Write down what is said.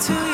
to